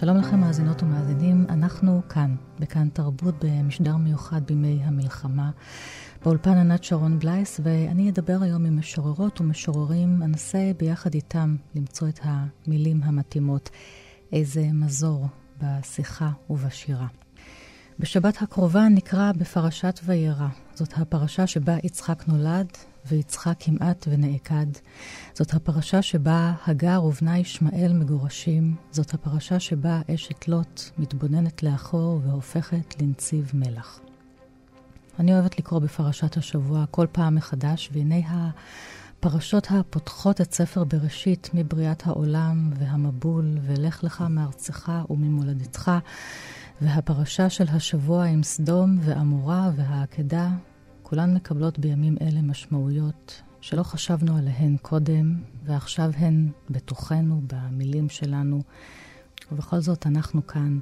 שלום לכם מאזינות ומאזינים, אנחנו כאן, בכאן תרבות, במשדר מיוחד בימי המלחמה. באולפן ענת שרון בלייס, ואני אדבר היום עם משוררות ומשוררים, אנסה ביחד איתם למצוא את המילים המתאימות, איזה מזור בשיחה ובשירה. בשבת הקרובה נקרא בפרשת וירא. זאת הפרשה שבה יצחק נולד, ויצחק כמעט ונעקד. זאת הפרשה שבה הגר ובנה ישמעאל מגורשים. זאת הפרשה שבה אשת לוט מתבוננת לאחור והופכת לנציב מלח. אני אוהבת לקרוא בפרשת השבוע כל פעם מחדש, והנה הפרשות הפותחות את ספר בראשית מבריאת העולם והמבול, ולך לך מארצך וממולדתך, והפרשה של השבוע עם סדום ועמורה והעקדה, כולן מקבלות בימים אלה משמעויות שלא חשבנו עליהן קודם, ועכשיו הן בתוכנו, במילים שלנו, ובכל זאת אנחנו כאן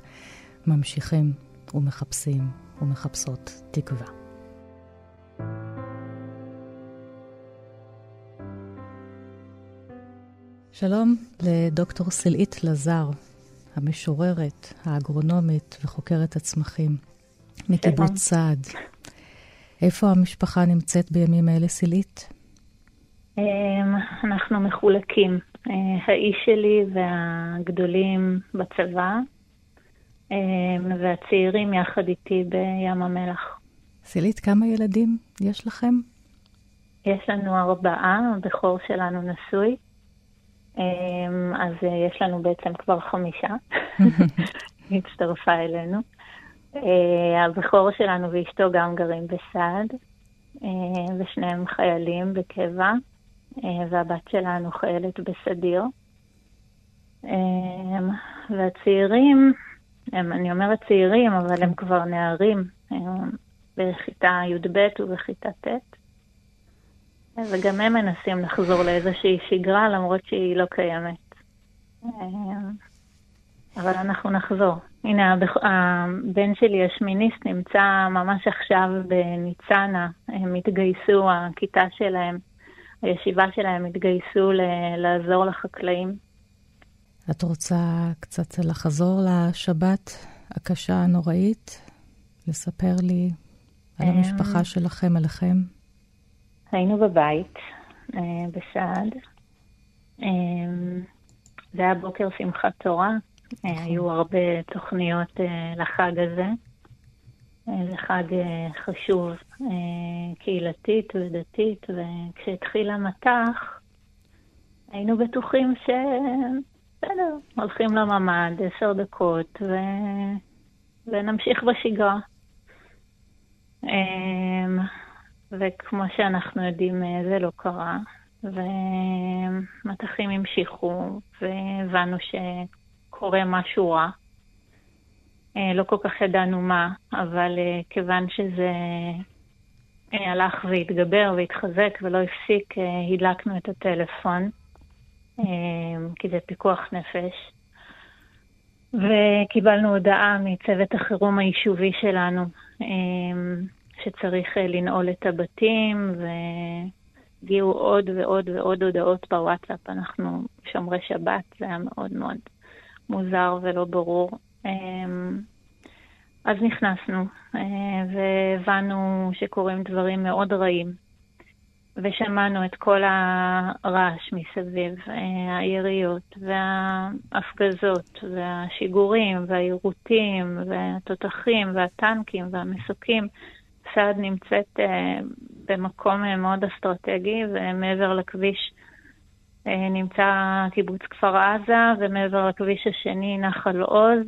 ממשיכים ומחפשים ומחפשות תקווה. שלום לדוקטור סלעית לזר, המשוררת, האגרונומית וחוקרת הצמחים מקיבוץ סעד. איפה המשפחה נמצאת בימים אלה, סלעית? אמ, אנחנו מחולקים. אה, האיש שלי והגדולים בצבא, אמ, והצעירים יחד איתי בים המלח. סלעית, כמה ילדים יש לכם? יש לנו ארבעה, הבכור שלנו נשוי. אמ, אז אה, יש לנו בעצם כבר חמישה. היא הצטרפה אלינו. אה, הבכור שלנו ואשתו גם גרים בסעד, אה, ושניהם חיילים בקבע, והבת שלנו חיילת בסדיר. והצעירים, הם, אני אומרת צעירים, אבל הם כבר נערים, הם בכיתה י"ב ובכיתה ט'. וגם הם מנסים לחזור לאיזושהי שגרה, למרות שהיא לא קיימת. אבל אנחנו נחזור. הנה, הבן שלי השמיניסט נמצא ממש עכשיו בניצנה. הם התגייסו, הכיתה שלהם, הישיבה שלהם התגייסו לעזור לחקלאים. את רוצה קצת לחזור לשבת הקשה הנוראית? לספר לי על המשפחה שלכם, עליכם? היינו בבית, אה, בסעד. אה, זה היה בוקר שמחת תורה. היו הרבה תוכניות לחג הזה. זה חג חשוב קהילתית ודתית, וכשהתחיל המטח, היינו בטוחים שבסדר, הולכים לממ"ד עשר דקות ו... ונמשיך בשגרה. וכמו שאנחנו יודעים, אה, זה לא קרה. ומטחים המשיכו, והבנו שקורה משהו רע. אה, לא כל כך ידענו מה, אבל אה, כיוון שזה הלך והתגבר והתחזק ולא הפסיק, הדלקנו את הטלפון, כי זה פיקוח נפש. וקיבלנו הודעה מצוות החירום היישובי שלנו, שצריך אה, לנעול את הבתים, והגיעו עוד ועוד ועוד הודעות בוואטסאפ. אנחנו שומרי שבת, זה היה מאוד מאוד מוזר ולא ברור. אמ, אז נכנסנו אה, והבנו שקורים דברים מאוד רעים, ושמענו את כל הרעש מסביב, אה, היריות וההפגזות והשיגורים והעירותים והתותחים והטנקים והמסוקים. סעד נמצאת אה, במקום מאוד אסטרטגי, ומעבר לכביש נמצא קיבוץ כפר עזה, ומעבר לכביש השני נחל עוז,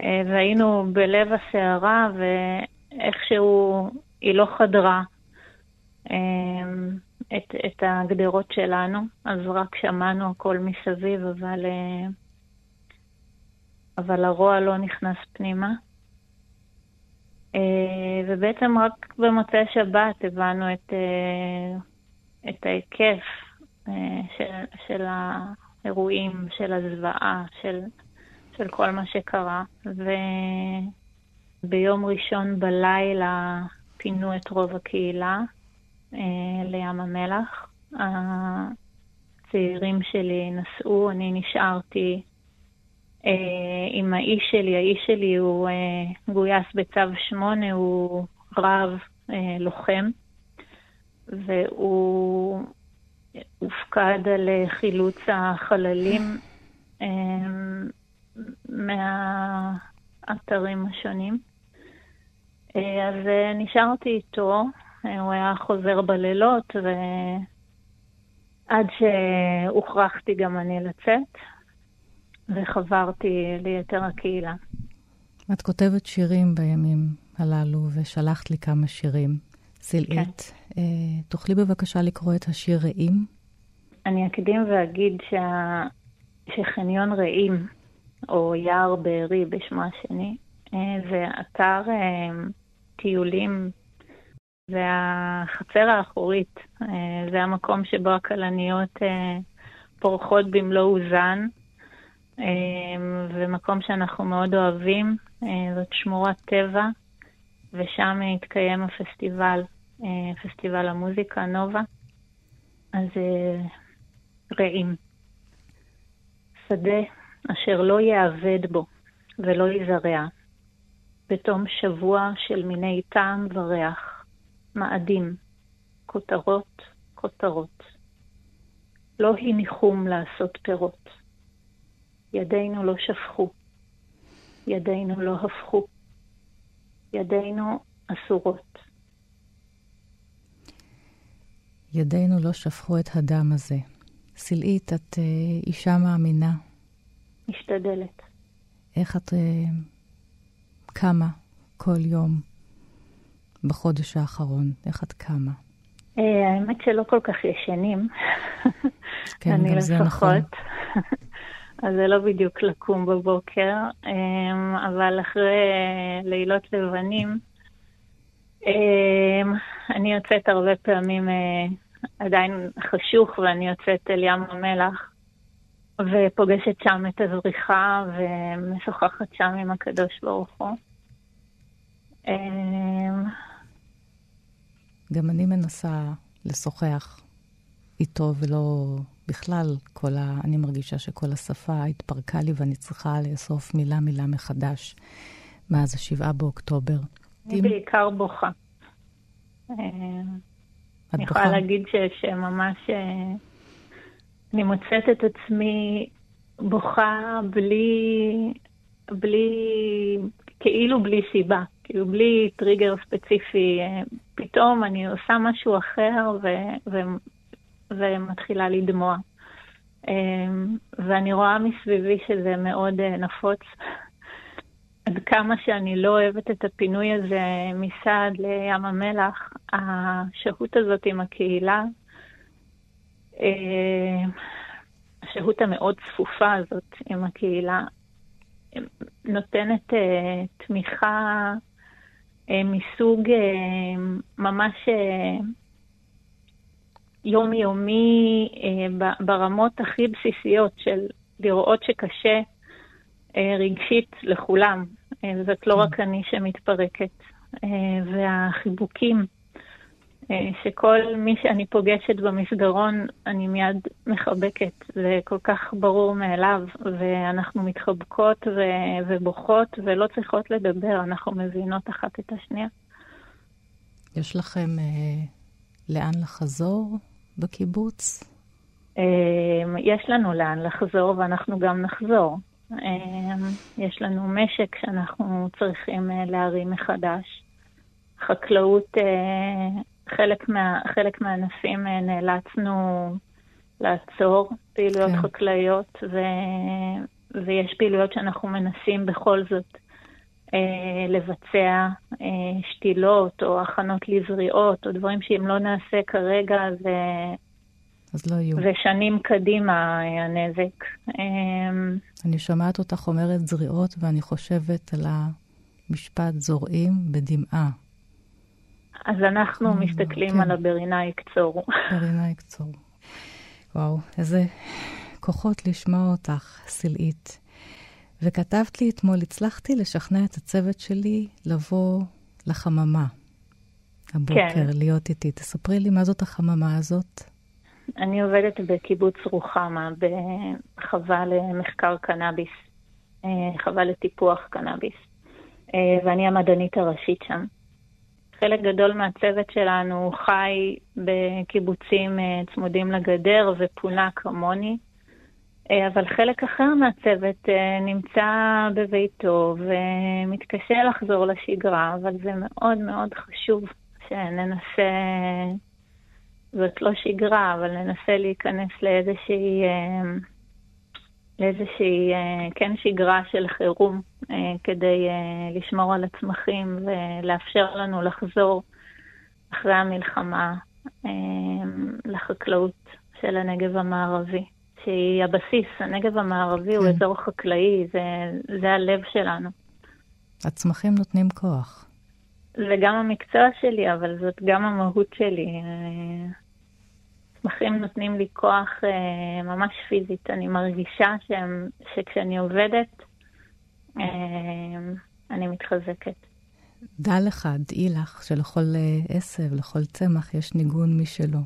אה, והיינו בלב הסערה, ואיכשהו היא לא חדרה אה, את, את הגדרות שלנו, אז רק שמענו הכל מסביב, אבל, אה, אבל הרוע לא נכנס פנימה. אה, ובעצם רק במוצאי שבת הבנו את, אה, את ההיקף. אה, של, של האירועים, של הזוועה, של, של כל מה שקרה. וביום ראשון בלילה פינו את רוב הקהילה לים המלח. הצעירים שלי נסעו, אני נשארתי עם האיש שלי, האיש שלי הוא גויס בצו 8, הוא רב לוחם, והוא הופקד על חילוץ החללים מהאתרים השונים. אז נשארתי איתו, הוא היה חוזר בלילות, ועד שהוכרחתי גם אני לצאת, וחברתי ליתר הקהילה. את כותבת שירים בימים הללו, ושלחת לי כמה שירים. סלעית, כן. אה, תוכלי בבקשה לקרוא את השיר רעים? אני אקדים ואגיד שה... שחניון רעים, או יער בארי בשמו השני, אה, זה אתר אה, טיולים זה החצר האחורית. אה, זה המקום שבו הכלניות אה, פורחות במלוא עוזן, אה, ומקום שאנחנו מאוד אוהבים. זאת שמורת טבע, ושם התקיים הפסטיבל, פסטיבל המוזיקה, נובה. אז רעים. שדה אשר לא יאבד בו ולא יזרע, בתום שבוע של מיני טעם וריח. מאדים, כותרות, כותרות. לא הניחום לעשות פירות. ידינו לא שפכו, ידינו לא הפכו, ידינו אסורות. ידינו לא שפכו את הדם הזה. סלעית, את אה, אישה מאמינה. משתדלת. איך את אה, קמה כל יום בחודש האחרון? איך את קמה? אה, האמת שלא כל כך ישנים. כן, גם זה נכון. אז זה לא בדיוק לקום בבוקר, אה, אבל אחרי לילות לבנים, אה, אני יוצאת הרבה פעמים, עדיין חשוך, ואני יוצאת אל ים המלח, ופוגשת שם את הזריחה, ומשוחחת שם עם הקדוש ברוך הוא. גם אני מנסה לשוחח איתו, ולא בכלל, כל ה... אני מרגישה שכל השפה התפרקה לי ואני צריכה לאסוף מילה מילה מחדש מאז השבעה באוקטובר. אני. בעיקר בוכה. אני? יכולה להגיד שממש אה, אני מוצאת את עצמי בוכה בלי, בלי, כאילו בלי סיבה. כאילו בלי טריגר ספציפי, אה, פתאום אני עושה משהו אחר ו- ו- ומתחילה לדמוע. אה, ואני רואה מסביבי שזה מאוד נפוץ. עד כמה שאני לא אוהבת את הפינוי הזה מסעד לים המלח, השהות הזאת עם הקהילה, השהות המאוד צפופה הזאת עם הקהילה, נותנת תמיכה אה, מסוג אה, ממש אה, יומיומי ברמות הכי בסיסיות של לראות שקשה רגשית לכולם. זאת לא רק אני שמתפרקת. והחיבוקים אה, שכל מי שאני פוגשת במסדרון, אני מיד מחבקת. זה כל כך ברור מאליו, ואנחנו מתחבקות ו- ובוכות ולא צריכות לדבר, אנחנו מבינות אחת את השנייה. יש לכם אה, לאן לחזור בקיבוץ? אה, יש לנו לאן לחזור ואנחנו גם נחזור. אה, יש לנו משק שאנחנו צריכים אה, להרים מחדש. חקלאות אה, חלק, מה, חלק מהענפים אה, נאלצנו לעצור פעילויות כן. חקלאיות, ו, ויש פעילויות שאנחנו מנסים בכל זאת לבצע שתילות או הכנות לזריעות, או דברים שאם לא נעשה כרגע, זה... אז לא יהיו. ושנים קדימה הנזק. אה, אני שומעת אותך אומרת זריעות, ואני חושבת על המשפט זורעים בדמעה. אז אנחנו mm, מסתכלים כן. על הברינאי קצור. ברינאי קצור. וואו, איזה כוחות לשמוע אותך, סלעית. וכתבת לי אתמול, הצלחתי לשכנע את הצוות שלי לבוא לחממה הבוקר, כן. להיות איתי. תספרי לי מה זאת החממה הזאת. אני עובדת בקיבוץ רוחמה, בחווה למחקר קנאביס. חווה לטיפוח קנאביס, ואני המדענית הראשית שם. חלק גדול מהצוות שלנו חי בקיבוצים צמודים לגדר ופונה כמוני, אבל חלק אחר מהצוות נמצא בביתו ומתקשה לחזור לשגרה, אבל זה מאוד מאוד חשוב שננסה זאת לא שגרה, אבל ננסה להיכנס לאיזושהי, אה, לאיזושהי אה, כן שגרה של חירום אה, כדי לשמור על הצמחים ולאפשר לנו לחזור אחרי המלחמה לחקלאות של הנגב המערבי, שהיא הבסיס. הנגב המערבי כן. הוא אזור חקלאי, זה, זה הלב שלנו. הצמחים נותנים כוח. זה גם המקצוע שלי, אבל זאת גם המהות שלי. צמחים נותנים לי כוח אה, ממש פיזית. אני מרגישה שהם, שכשאני עובדת, אה, אני מתחזקת. דע לך, דעי לך, שלכל אה, עשב, לכל צמח יש ניגון משלו.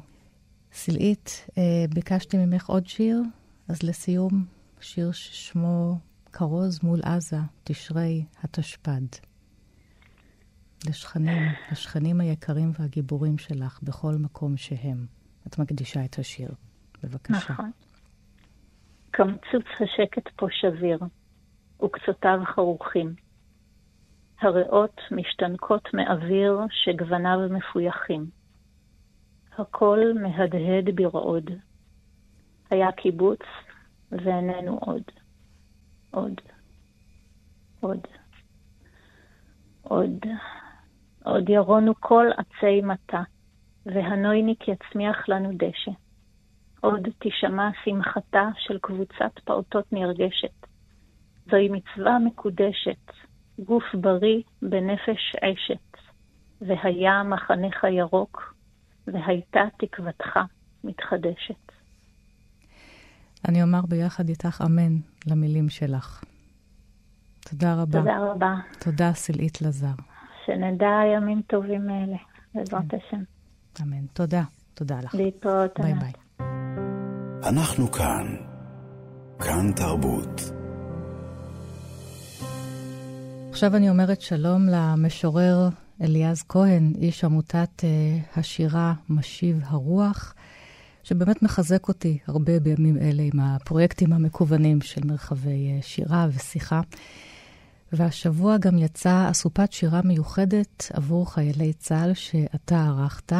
סלעית, אה, ביקשתי ממך עוד שיר, אז לסיום, שיר ששמו כרוז מול עזה, תשרי התשפ"ד. לשכנים, לשכנים היקרים והגיבורים שלך בכל מקום שהם. את מקדישה את השיר. בבקשה. נכון. קמצוץ השקט פה שביר, וקצותיו חרוכים. הריאות משתנקות מאוויר שגווניו מפויחים. הכל מהדהד ברעוד. היה קיבוץ, ואיננו עוד. עוד. עוד. עוד. עוד ירונו כל עצי מטה. והנויניק יצמיח לנו דשא. עוד תשמע שמחתה של קבוצת פעוטות נרגשת. זוהי מצווה מקודשת, גוף בריא בנפש עשת. והיה מחנך ירוק, והייתה תקוותך מתחדשת. אני אומר ביחד איתך אמן למילים שלך. תודה רבה. תודה רבה. תודה, סלעית לזר. שנדע ימים טובים אלה, בעזרת כן. השם. אמן. תודה. תודה לך. להתראות. ביי ביי. אנחנו כאן. כאן תרבות. עכשיו אני אומרת שלום למשורר אליעז כהן, איש עמותת uh, השירה משיב הרוח, שבאמת מחזק אותי הרבה בימים אלה עם הפרויקטים המקוונים של מרחבי uh, שירה ושיחה. והשבוע גם יצאה אסופת שירה מיוחדת עבור חיילי צה"ל שאתה ערכת,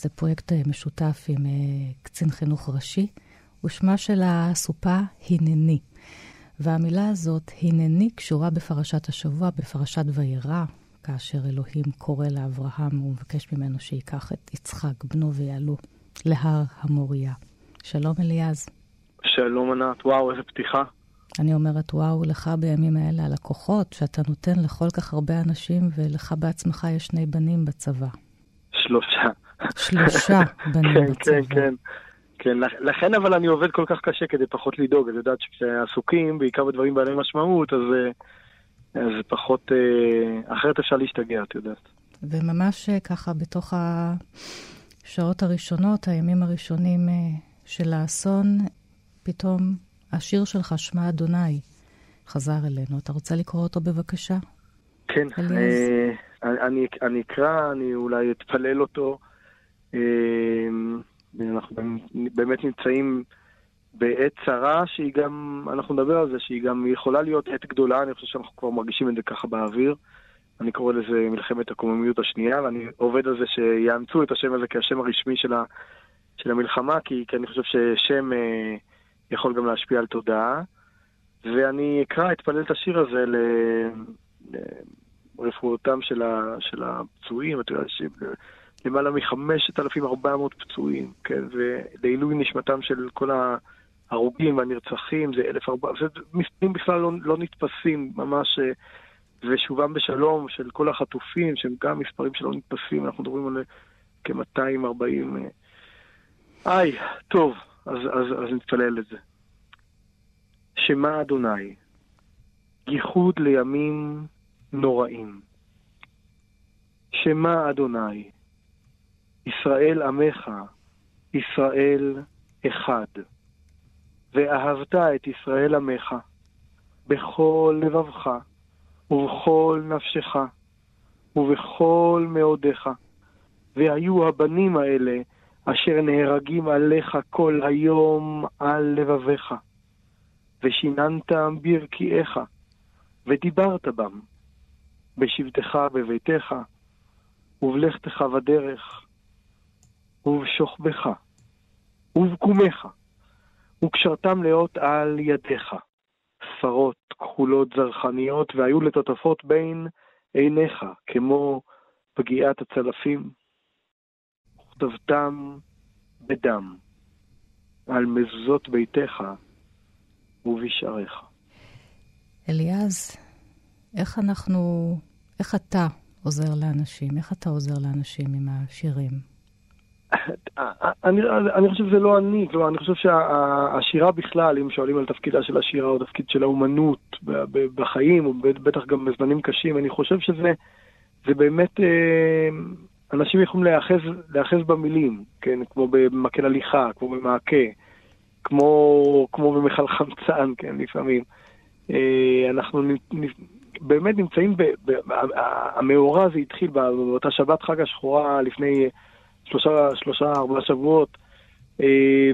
זה פרויקט אה, משותף עם אה, קצין חינוך ראשי, ושמה של הסופה הנני. והמילה הזאת, הנני, קשורה בפרשת השבוע, בפרשת וירא, כאשר אלוהים קורא לאברהם ומבקש ממנו שייקח את יצחק, בנו, ויעלו להר המוריה. שלום אליעז. שלום ענת, וואו, איזה פתיחה. אני אומרת, וואו, לך בימים האלה על הכוחות שאתה נותן לכל כך הרבה אנשים, ולך בעצמך יש שני בנים בצבא. שלושה. שלושה בנים כן, בצבא. כן, כן. כן, לכן אבל אני עובד כל כך קשה כדי פחות לדאוג. את יודעת שכשעסוקים, בעיקר בדברים בעלי משמעות, אז, אה, אז פחות... אה, אחרת אפשר להשתגע, את יודעת. וממש אה, ככה בתוך השעות הראשונות, הימים הראשונים של האסון, פתאום השיר שלך, שמע אדוני, חזר אלינו. אתה רוצה לקרוא אותו בבקשה? כן, אה, אני, אני אקרא, אני אולי אתפלל אותו. אמ, אנחנו באמת נמצאים בעת צרה שהיא גם, אנחנו נדבר על זה, שהיא גם יכולה להיות עת גדולה, אני חושב שאנחנו כבר מרגישים את זה ככה באוויר. אני קורא לזה מלחמת הקוממיות השנייה, ואני עובד על זה שיאמצו את השם הזה כשם הרשמי של, ה, של המלחמה, כי, כי אני חושב ששם אה, יכול גם להשפיע על תודעה. ואני אקרא, אתפלל את השיר הזה. לרפואותם של, ה... של הפצועים, אתה יודע, למעלה מ-5,400 פצועים, כן, ולעילוי נשמתם של כל ההרוגים והנרצחים, זה 1,400, זה מספרים בכלל לא, לא נתפסים, ממש, אה, ושובם בשלום של כל החטופים, שהם גם מספרים שלא נתפסים, אנחנו מדברים על כ-240. אה, איי, טוב, אז, אז, אז נתפלל את זה. שמע אדוני, ייחוד לימים נוראים. שמע אדוני, ישראל עמך, ישראל אחד. ואהבת את ישראל עמך, בכל לבבך, ובכל נפשך, ובכל מאודיך. והיו הבנים האלה אשר נהרגים עליך כל היום על לבביך. ושיננתם ברכיעיך, ודיברת בם, בשבתך בביתך, ובלכתך בדרך, ובשוכבך, ובקומך, וקשרתם לאות על ידיך, ספרות כחולות זרחניות, והיו לטוטפות בין עיניך, כמו פגיעת הצלפים, וכתבתם בדם, על מזוזות ביתך ובשעריך. אליעז, איך אנחנו, איך אתה עוזר לאנשים? איך אתה עוזר לאנשים עם השירים? אני, אני חושב שזה לא אני, כלומר, אני חושב שהשירה בכלל, אם שואלים על תפקידה של השירה או תפקיד של האומנות בחיים, או בטח גם בזמנים קשים, אני חושב שזה זה באמת, אה, אנשים יכולים להיאחז, להיאחז במילים, כן, כמו במקל הליכה, כמו במעקה, כמו, כמו במכל חמצן, כן, לפעמים. אה, אנחנו באמת נמצאים, המאורע הזה התחיל באותה שבת חג השחורה לפני שלושה, שלושה, ארבעה שבועות. אה,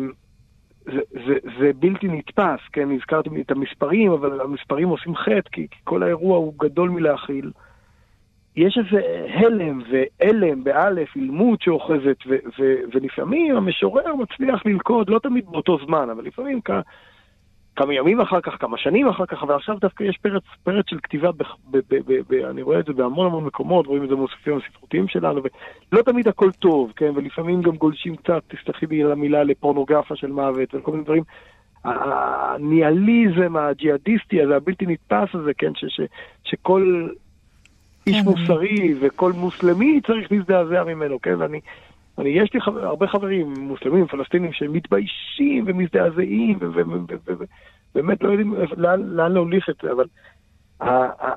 זה, זה, זה בלתי נתפס, כן, הזכרתי את המספרים, אבל המספרים עושים חטא, כי, כי כל האירוע הוא גדול מלהכיל. יש איזה הלם והלם, באלף, אילמות שאוחזת, ו- ו- ולפעמים המשורר מצליח ללכוד, לא תמיד באותו זמן, אבל לפעמים כ- כמה ימים אחר כך, כמה שנים אחר כך, ועכשיו דווקא יש פרץ, פרץ של כתיבה, ב- ב- ב- ב- אני רואה את זה בהמון המון מקומות, רואים את זה במוספים הספרותיים שלנו, ולא תמיד הכל טוב, כן, ולפעמים גם גולשים קצת, תסלחי לי על המילה, לפורנוגרפיה של מוות, וכל מיני דברים. הניהליזם הג'יהאדיסטי הזה, הבלתי נתפס הזה, כן, ש- ש- שכל איש כן. מוסרי וכל מוסלמי צריך להזדעזע ממנו, כן? ואני, אני, יש לי חבר, הרבה חברים מוסלמים, פלסטינים, שמתביישים ומזדעזעים ובאמת לא יודעים לאן, לאן להוליך את זה, אבל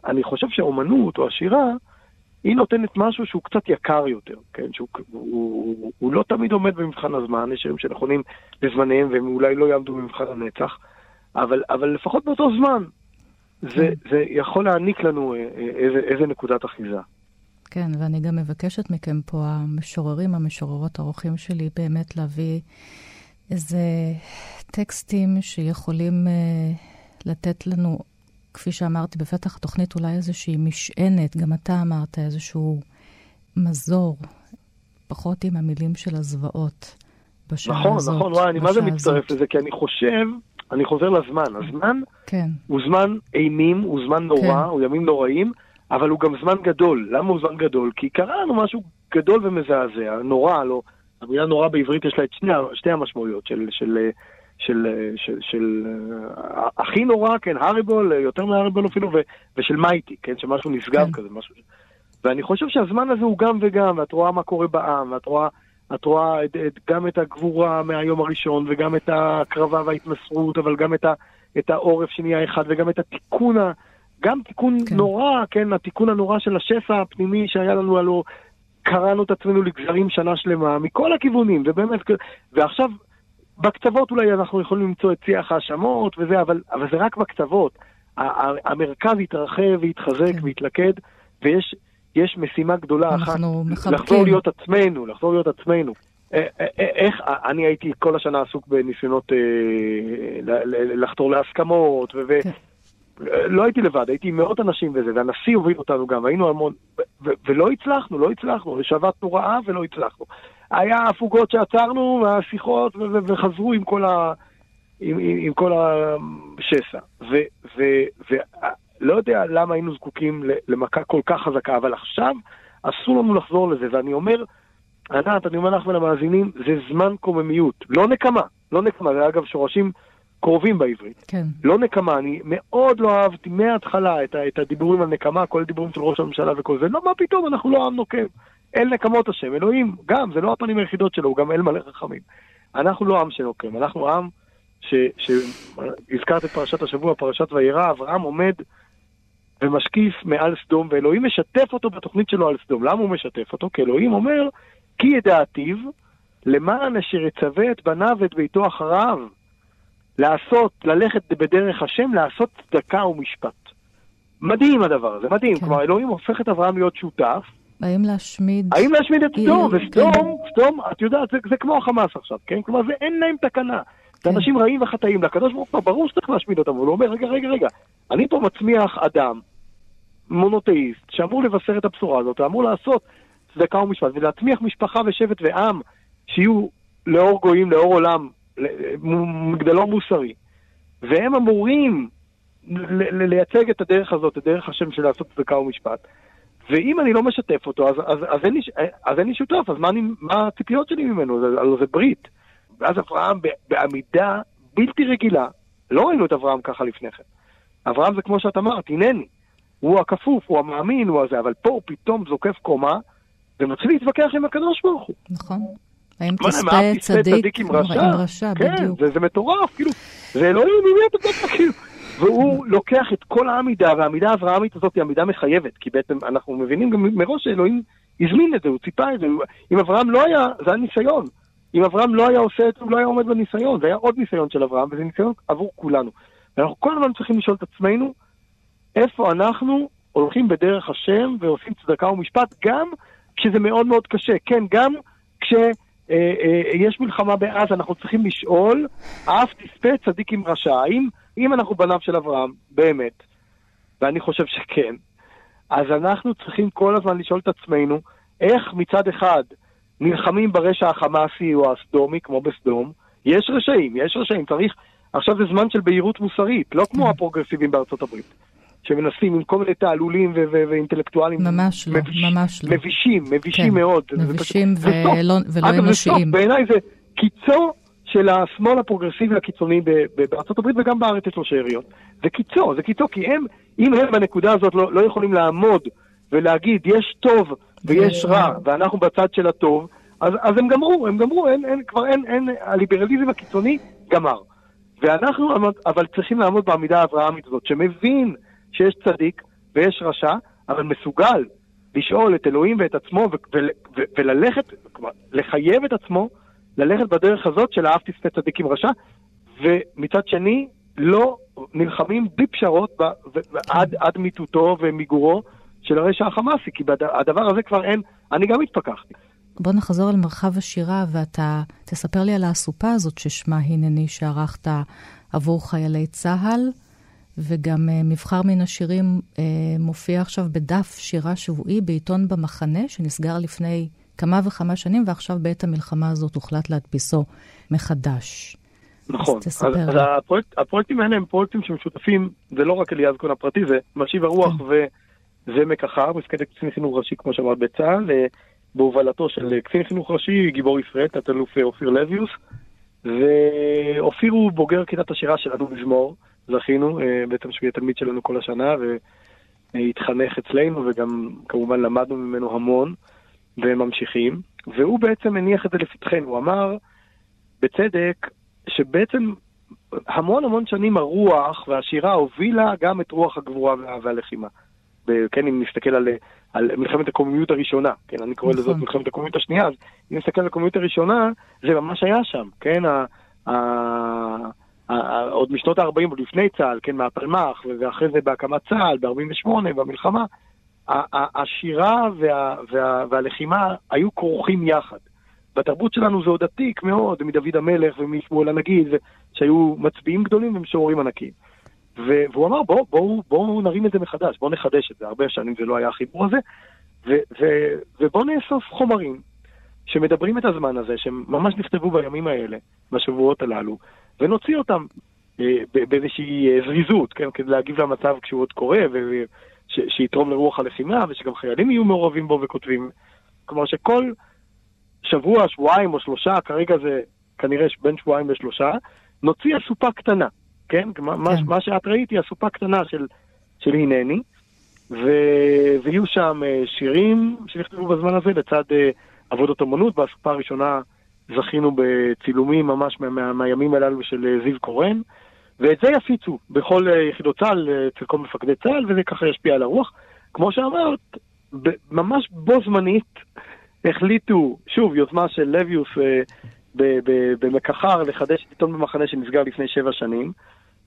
אני חושב שהאומנות או השירה, היא נותנת משהו שהוא קצת יקר יותר, כן? שהוא הוא, הוא, הוא לא תמיד עומד במבחן הזמן, יש שירים שנכונים לזמניהם והם אולי לא יעמדו במבחן הנצח, אבל, אבל לפחות באותו זמן, זה, כן. זה יכול להעניק לנו אה, אה, איזה, איזה נקודת אחיזה. כן, ואני גם מבקשת מכם פה, המשוררים, המשוררות, האורחים שלי, באמת להביא איזה טקסטים שיכולים uh, לתת לנו, כפי שאמרתי בפתח התוכנית, אולי איזושהי משענת, גם אתה אמרת, איזשהו מזור, פחות עם המילים של הזוועות בשעה נכון, הזאת. נכון, נכון, וואי, אני מה זה מצטרף לזה, כי אני חושב אני חוזר לזמן. הזמן כן. הוא זמן אימים, הוא זמן נורא, כן. הוא ימים נוראים, אבל הוא גם זמן גדול. למה הוא זמן גדול? כי קרה לנו משהו גדול ומזעזע, נורא, לא... המילה נורא בעברית יש לה את שני, שתי המשמעויות של... של של, של, של, של הכי נורא, כן, האריבול, יותר מהאריבול אפילו, ו, ושל מייטי, כן, שמשהו נשגב כן. כזה, משהו... ואני חושב שהזמן הזה הוא גם וגם, ואת רואה מה קורה בעם, ואת רואה את רואה את, את, גם את הגבורה מהיום הראשון, וגם את ההקרבה וההתמסרות, אבל גם את, ה, את העורף שנהיה אחד, וגם את התיקון, ה, גם תיקון כן. נורא, כן, התיקון הנורא של השסע הפנימי שהיה לנו, הלוא קראנו את עצמנו לגזרים שנה שלמה, מכל הכיוונים, ובאמת, ועכשיו, בקצוות אולי אנחנו יכולים למצוא את שיח האשמות וזה, אבל, אבל זה רק בקצוות. המרכז יתרחב ויתחזק כן. ויתלכד, ויש... יש משימה גדולה אחת, מחבקים. לחזור להיות עצמנו, לחזור להיות עצמנו. אה, אה, אה, איך, אני הייתי כל השנה עסוק בניסיונות לחתור להסכמות, כן. הייתי לבד, הייתי עם מאות אנשים וזה, והנשיא הוביל אותנו גם, היינו המון, ולא הצלחנו, לא הצלחנו, שבתנו רעה ולא הצלחנו. היה הפוגות שעצרנו, והשיחות, וחזרו עם כל ה... עם, עם, עם כל השסע. לא יודע למה היינו זקוקים למכה כל כך חזקה, אבל עכשיו אסור לנו לחזור לזה, ואני אומר, ענת, אני אומר לך ולמאזינים, זה זמן קוממיות, לא נקמה, לא נקמה, זה אגב שורשים קרובים בעברית. כן. לא נקמה, אני מאוד לא אהבתי מההתחלה את, את הדיבורים על נקמה, כל הדיבורים של ראש הממשלה וכל זה, לא, מה פתאום, אנחנו לא עם נוקב. אל נקמות השם, אלוהים, גם, זה לא הפנים היחידות שלו, הוא גם אל מלא רחמים. אנחנו לא עם שנוקם, אנחנו עם שהזכרת את פרשת השבוע, פרשת וירא, אברהם עומד ומשקיף מעל סדום, ואלוהים משתף אותו בתוכנית שלו על סדום. למה הוא משתף אותו? כי אלוהים אומר, כי ידעתיו, למען אשר יצווה את בניו ואת ביתו אחריו, לעשות, ללכת בדרך השם, לעשות צדקה ומשפט. מדהים הדבר הזה, מדהים. כן. כלומר, אלוהים הופך את אברהם להיות שותף. האם להשמיד... האם להשמיד את סדום, וסדום, כן. סדום, את יודעת, זה, זה כמו החמאס עכשיו, כן? כלומר, זה אין להם תקנה. זה כן. אנשים רעים וחטאים, לקדוש ברוך הוא ברור שצריך להשמיד אותם, הוא אומר, רגע, רגע, רגע, אני פה מצמיח אדם, מונותאיסט, שאמור לבשר את הבשורה הזאת, ואמור לעשות צדקה ומשפט, ולהצמיח משפחה ושבט ועם שיהיו לאור גויים, לאור עולם, מגדלו מוסרי. והם אמורים לייצג את הדרך הזאת, את דרך השם של לעשות צדקה ומשפט. ואם אני לא משתף אותו, אז, אז, אז, אין, לי, אז אין לי שותף, אז מה, אני, מה הציפיות שלי ממנו? זה, זה ברית. ואז אברהם בעמידה בלתי רגילה, לא ראינו את אברהם ככה לפני כן. אברהם זה כמו שאת אמרת, הנני. הוא הכפוף, הוא המאמין, הוא הזה, אבל פה הוא פתאום זוקף קומה ומתחיל להתווכח עם הקדוש ברוך הוא. נכון. האם תספה צדיק עם רשע? עם רשע, כן, בדיוק. זה, זה מטורף, כאילו, זה אלוהים, מי אתה מדבר, כאילו. והוא לוקח את כל העמידה, והעמידה האברהמית הזאת היא עמידה מחייבת, כי בעצם אנחנו מבינים גם מראש שאלוהים הזמין את זה, הוא ציפה את זה. אם אברהם לא היה, זה היה ניסיון. אם אברהם לא היה עושה את זה, הוא לא היה עומד בניסיון. זה היה עוד ניסיון של אברהם, וזה ניסיון עבור כולנו. ואנחנו כל הזמן צריכים לשאול את עצמנו, איפה אנחנו הולכים בדרך השם ועושים צדקה ומשפט, גם כשזה מאוד מאוד קשה. כן, גם כשיש אה, אה, מלחמה בעזה, אנחנו צריכים לשאול, אף תספה צדיק עם רשע. האם אם אנחנו בניו של אברהם, באמת, ואני חושב שכן, אז אנחנו צריכים כל הזמן לשאול את עצמנו, איך מצד אחד נלחמים ברשע החמאסי או הסדומי, כמו בסדום, יש רשעים, יש רשעים, צריך... עכשיו זה זמן של בהירות מוסרית, לא כמו. הפרוגרסיבים בארצות הברית. שמנסים עם כל מיני תעלולים ואינטלקטואלים. ממש לא, מביש, ממש לא. מבישים, מבישים כן, מאוד. מבישים ולא, ולא אנושיים. אגב, בעיניי זה קיצו של השמאל הפרוגרסיבי הקיצוני בארצות הברית וגם בארץ יש לו שאריות. זה קיצו, זה קיצו, כי הם, אם הם בנקודה הזאת לא, לא יכולים לעמוד ולהגיד יש טוב ויש רע ואנחנו בצד של הטוב, אז, אז הם גמרו, הם גמרו, אין, אין, כבר אין, אין, הליברליזם הקיצוני גמר. ואנחנו אבל צריכים לעמוד בעמידה האברהמית הזאת, שמבין שיש צדיק ויש רשע, אבל מסוגל לשאול את אלוהים ואת עצמו וללכת, כלומר, לחייב את עצמו ללכת בדרך הזאת של אהב תשנא צדיק עם רשע, ומצד שני, לא נלחמים בלי פשרות ב, ו, עד, עד מיטוטו ומיגורו של הרשע החמאסי, כי הדבר הזה כבר אין, אני גם התפכחתי. בוא נחזור אל מרחב השירה, ואתה תספר לי על האסופה הזאת ששמה הנני, שערכת עבור חיילי צה"ל, וגם uh, מבחר מן השירים uh, מופיע עכשיו בדף שירה שבועי בעיתון במחנה, שנסגר לפני כמה וכמה שנים, ועכשיו בעת המלחמה הזאת הוחלט להדפיסו מחדש. נכון, אז, אז, אז הפרויקט, הפרויקטים האלה הם פרויקטים שמשותפים, זה לא רק אליעז כהן הפרטי, זה משיב הרוח כן. וזה מקחר, מפקד קצין חינוך ראשי, כמו שאמרת, בצה"ל, אה, בהובלתו של קצין חינוך ראשי, גיבור ישראל, תת-אלוף אופיר לויוס, ואופיר הוא בוגר כיתת השירה שלנו מזמור, זכינו, אה, בעצם שהוא יהיה תלמיד שלנו כל השנה, והתחנך אצלנו, וגם כמובן למדנו ממנו המון. והם ממשיכים, והוא בעצם הניח את זה לפתחנו. הוא אמר, בצדק, שבעצם המון המון שנים הרוח והשירה הובילה גם את רוח הגבורה והלחימה. כן, אם נסתכל על, על מלחמת הקוממיות הראשונה, כן, אני קורא נכון. לזאת מלחמת הקוממיות השנייה, אז אם נסתכל על הקוממיות הראשונה, זה ממש היה שם, כן, ה, ה, עוד משנות ה-40, עוד לפני צה"ל, כן, מהפלמ"ח, ואחרי זה בהקמת צה"ל, ב-48, במלחמה, השירה וה, וה, והלחימה היו כרוכים יחד. בתרבות שלנו זה עוד עתיק מאוד, מדוד המלך ומשמואל הנגיד, שהיו מצביעים גדולים ומשוררים ענקיים. והוא אמר, בואו בוא, בוא נרים את זה מחדש, בואו נחדש את זה. הרבה שנים זה לא היה החיבור הזה, ובואו נאסוף חומרים שמדברים את הזמן הזה, שממש נכתבו בימים האלה, בשבועות הללו, ונוציא אותם אה, באיזושהי אה, זריזות, כן, כדי להגיב למצב כשהוא עוד קורה, ש, שיתרום לרוח הלחימה, ושגם חיילים יהיו מעורבים בו וכותבים. כלומר שכל שבוע, שבועיים או שלושה, כרגע זה כנראה בין שבועיים לשלושה, נוציא אסופה קטנה, כן? כן. מה, מה שאת ראית היא אסופה קטנה של, של הנני, ו... ויהיו שם אה, שירים שנכתבו בזמן הזה לצד עבודות אמנות. באסופה הראשונה זכינו בצילומים ממש מה, מה, מהימים הללו של אה, זיו קורן. ואת זה יפיצו בכל אה, יחידות צה"ל, אה, אצל כל מפקדי צה"ל, וזה ככה ישפיע על הרוח. כמו שאמרת, ממש בו זמנית החליטו, שוב, יוזמה של לויוס, אה, במכחר לחדש עיתון במחנה שנסגר לפני שבע שנים,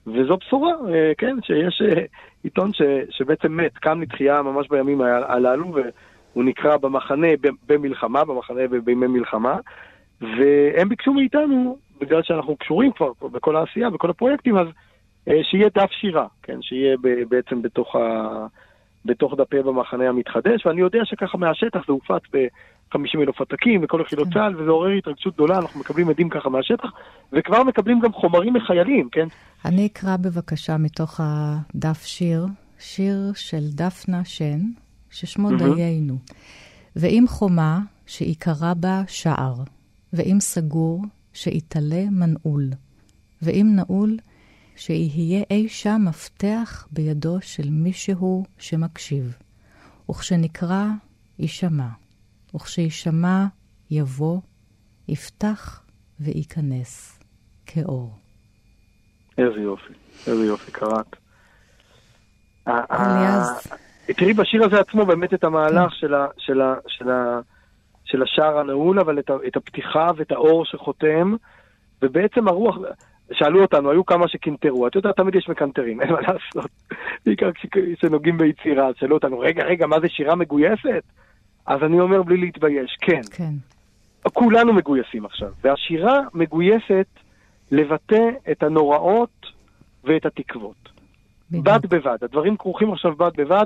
וזו בשורה, אה, כן, שיש אה, עיתון ש, שבעצם מת, קם לתחייה ממש בימים הללו, והוא נקרא במחנה במלחמה, במחנה בימי מלחמה, והם ביקשו מאיתנו, בגלל שאנחנו קשורים כבר בכל העשייה, בכל הפרויקטים, אז אה, שיהיה דף שירה, כן, שיהיה בעצם בתוך, ה, בתוך דפי במחנה המתחדש, ואני יודע שככה מהשטח זה הופץ ב-50 אלף עתקים וכל יחידות כן. צה"ל, וזה עורר התרגשות גדולה, אנחנו מקבלים עדים ככה מהשטח, וכבר מקבלים גם חומרים מחיילים, כן? אני אקרא בבקשה מתוך הדף שיר, שיר של דפנה שן, ששמו. דיינו. ואם חומה שעיקרה בה שער, ואם סגור שיתעלה מנעול, ואם נעול שיהיה אי שם מפתח בידו של מישהו שמקשיב. וכשנקרא, יישמע. וכשיישמע, יבוא, יפתח וייכנס כאור. איזה יופי, איזה יופי, קראת. תראי בשיר הזה עצמו באמת את המהלך כן. של השער הנעול, אבל את הפתיחה ואת האור שחותם, ובעצם הרוח, שאלו אותנו, היו כמה שקינטרו, את יודעת, תמיד יש מקנטרים, אין מה לעשות. בעיקר כשנוגעים ביצירה, אז שאלו אותנו, רגע, רגע, מה זה שירה מגויסת? אז אני אומר בלי להתבייש, כן. כן. כולנו מגויסים עכשיו, והשירה מגויסת לבטא את הנוראות ואת התקוות. בד בבד, הדברים כרוכים עכשיו בד בבד,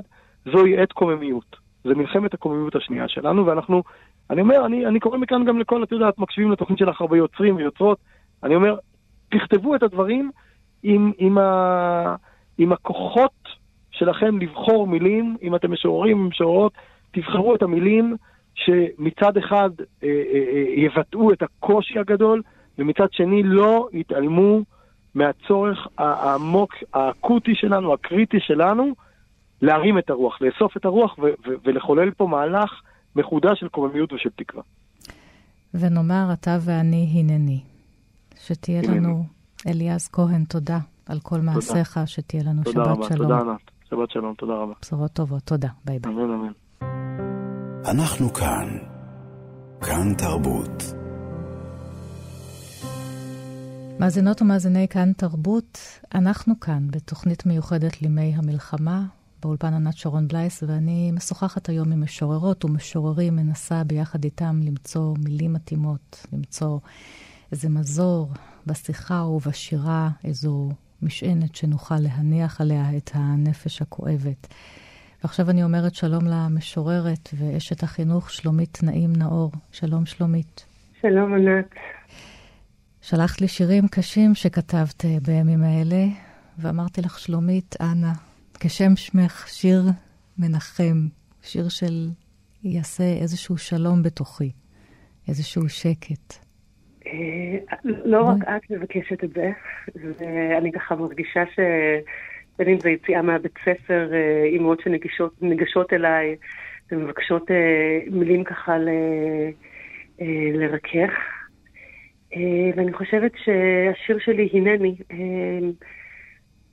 זוהי עת קוממיות. זה מלחמת הקוממיות השנייה שלנו, ואנחנו, אני אומר, אני, אני קורא מכאן גם לכל, את יודעת, מקשיבים לתוכנית שלך הרבה יוצרים ויוצרות, אני אומר, תכתבו את הדברים עם, עם, ה, עם הכוחות שלכם לבחור מילים, אם אתם משוררים ומשוררות, תבחרו את המילים שמצד אחד אה, אה, אה, יבטאו את הקושי הגדול, ומצד שני לא יתעלמו מהצורך העמוק, האקוטי שלנו, הקריטי שלנו, להרים את הרוח, לאסוף את הרוח ו- ו- ולחולל פה מהלך מחודש של קוממיות ושל תקווה. ונאמר אתה ואני הנני. שתהיה לנו, אליעז כהן, תודה על כל מעשיך, שתהיה לנו שבת רבה, שלום. תודה רבה, שבת שלום, תודה רבה. בשורות טובות, תודה, ביי ביי. אמן, אמן. אנחנו כאן, כאן תרבות. מאזינות ומאזיני כאן תרבות, אנחנו כאן בתוכנית מיוחדת לימי המלחמה, באולפן ענת שרון בלייס, ואני משוחחת היום עם משוררות ומשוררים, מנסה ביחד איתם למצוא מילים מתאימות, למצוא איזה מזור בשיחה ובשירה, איזו משענת שנוכל להניח עליה את הנפש הכואבת. ועכשיו אני אומרת שלום למשוררת ואשת החינוך שלומית נעים נאור. שלום שלומית. שלום ענת. שלחת לי שירים קשים שכתבת בימים האלה, ואמרתי לך, שלומית, אנא, כשם שמך, שיר מנחם, שיר של יעשה איזשהו שלום בתוכי, איזשהו שקט. אה, לא רק את מבקשת את זה, ואני ככה מרגישה ש... בין אם זה יציאה מהבית ספר, אה, אימהות שניגשות אליי ומבקשות אה, מילים ככה. לרכך. ואני חושבת שהשיר שלי, הנני,